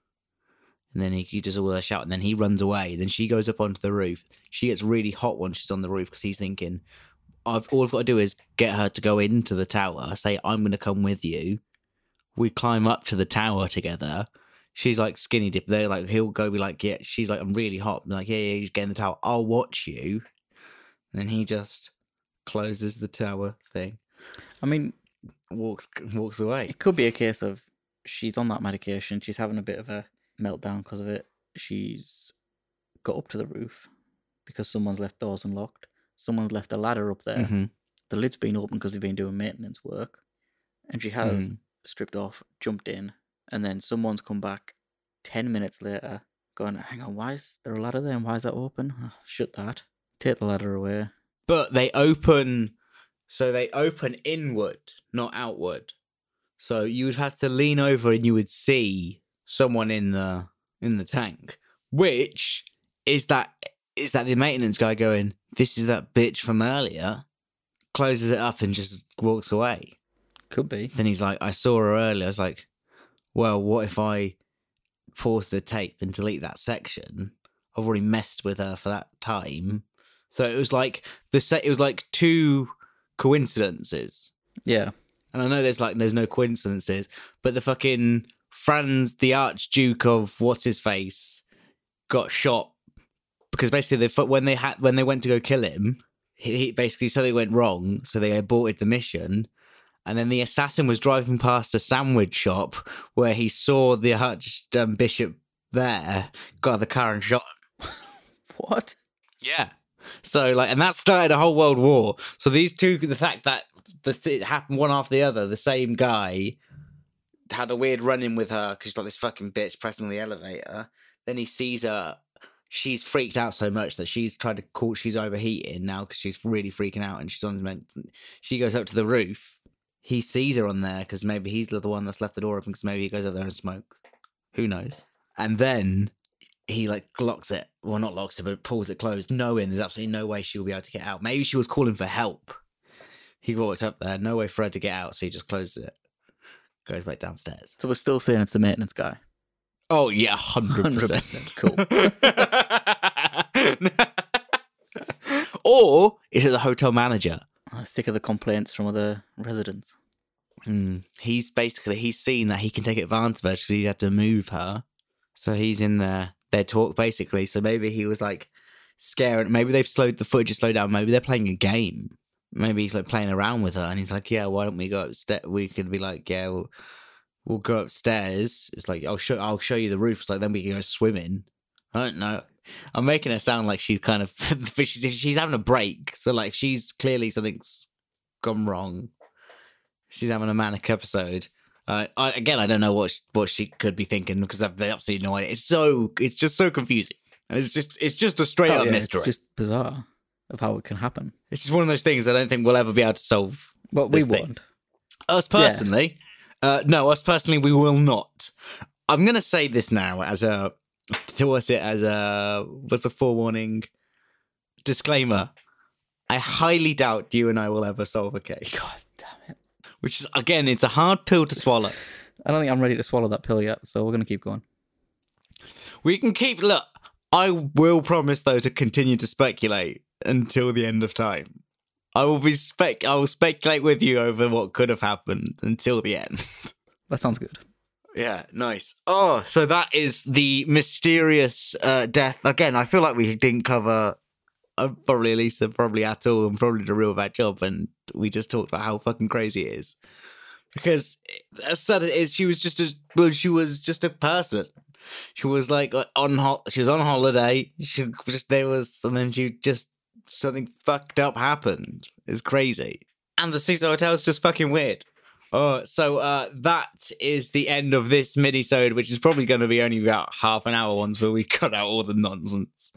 and then he, he does all that shout, and then he runs away. Then she goes up onto the roof. She gets really hot when she's on the roof because he's thinking, I've all I've got to do is get her to go into the tower, say I'm going to come with you. We climb up to the tower together. She's like skinny dip. They're like he'll go be like yeah. She's like I'm really hot. I'm like yeah yeah. You get in the tower. I'll watch you. And then he just closes the tower thing, I mean, walks walks away. it could be a case of she's on that medication. She's having a bit of a meltdown because of it. She's got up to the roof because someone's left doors unlocked. Someone's left a ladder up there. Mhm. The lid's been open because they've been doing maintenance work, and she has Mm. stripped off, jumped in, and then someone's come back ten minutes later, going, "Hang on, why is there a ladder there? And why is that open? Oh, shut that. Take the ladder away." But they open, so they open inward, not outward. So you would have to lean over and you would see someone in the in the tank, which is that is that the maintenance guy going, "This is that bitch from earlier," closes it up and just walks away. Could be. Then he's like, "I saw her earlier." I was like, "Well, what if I pause the tape and delete that section? I've already messed with her for that time." So it was like the set. It was like two coincidences, Yeah. and I know there's like there's no coincidences, but the fucking Franz, the Archduke of what's his face, got shot because basically they when they had when they went to go kill him, he, he basically so they went wrong, so they aborted the mission. And then the assassin was driving past a sandwich shop where he saw the Archbishop um, there, got out of the car and shot him. What? Yeah. So like, and that started a whole world war. So these two, the fact that the th- it happened one after the other, the same guy had a weird run in with her because she's like this fucking bitch pressing the elevator. Then he sees her. She's freaked out so much that she's tried to call. She's overheating now because she's really freaking out, and she's on. She goes up to the roof. He sees her on there because maybe he's the one that's left the door open because maybe he goes up there and smokes. Who knows? And then he like locks it. Well, not locks it, but pulls it closed, knowing there's absolutely no way she'll be able to get out. Maybe she was calling for help. He walked up there, no way for her to get out, so he just closes it. Goes back downstairs. So we're still saying it's the maintenance guy. Oh yeah, hundred percent. 100%, or is it the hotel manager? I'm sick of the complaints from other residents. Hmm. He's basically he's seen that he can take advantage of her because he had to move her, so he's in there. They talk basically. So maybe he was like scaring. Maybe they've slowed the footage, slowed down. Maybe they're playing a game. Maybe he's like playing around with her, and he's like, "Yeah, why don't we go upstairs? We could be like, yeah, we'll, we'll go upstairs. It's like I'll show I'll show you the roof. It's like then we can go swimming. I don't know. I'm making it sound like she's kind of she's she's having a break. So like she's clearly something's gone wrong. She's having a manic episode. Uh, I, again, I don't know what she, what she could be thinking because I've absolutely no idea. It's so it's just so confusing. And it's just it's just a straight Oh, up yeah, mystery. It's just bizarre of how it can happen. It's just one of those things I don't think we'll ever be able to solve. Well, we thing. won't. Us personally, uh, no, us personally, we will not. I'm gonna say this now as a to us it as a was the forewarning disclaimer. I highly doubt you and I will ever solve a case. God damn it. Which is again, it's a hard pill to swallow. I don't think I'm ready to swallow that pill yet, so we're gonna keep going. We can keep look. I will promise though to continue to speculate until the end of time. I will be spec. I will speculate with you over what could have happened until the end. That sounds good. Yeah, nice. Oh, so that is the mysterious uh, death. Again, I feel like we didn't cover uh, probably Lisa probably at all, and probably the real bad job, and we just talked about how fucking crazy it is. Because as sad as it is, she was just a well, she was just a person. She was like uh, on ho- she was on holiday. She just there was, and then she just something fucked up happened. It's crazy, and the Cecil Hotel is just fucking weird. Oh, so uh, that is the end of this mini-sode, which is probably going to be only about half an hour once where we cut out all the nonsense.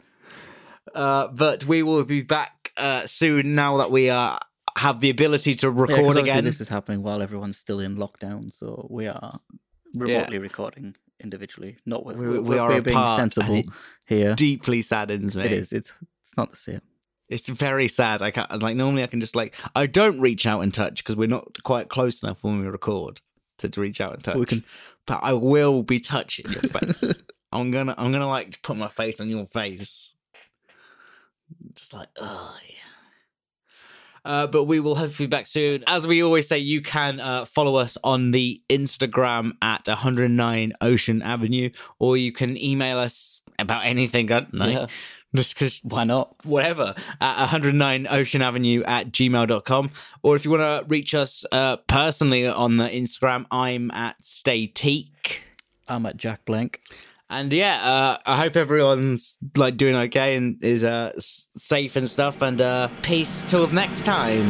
Uh, but we will be back uh, soon now that we uh, have the ability to record obviously again. This is happening while everyone's still in lockdown, so we are remotely recording individually. Not We- we, we are being sensible it here. Deeply saddens me. It is. It's it's not the same. It's very sad. I can't like normally I can just like I don't reach out and touch because we're not quite close enough when we record to, to reach out and touch. we can- But I will be touching your face. I'm gonna I'm gonna like put my face on your face. Just like oh yeah. Uh, but we will hopefully be back soon. As we always say, you can uh, follow us on the Instagram at 109 Ocean Avenue, or you can email us about anything. I don't know. Yeah. Just because Why not? whatever. At 109 ocean avenue at gmail.com or if you want to reach us uh, personally on the instagram i'm at stay teak I'm at Jack Blank. and yeah uh, i hope everyone's like doing okay and is uh, safe and stuff. And uh, peace till next time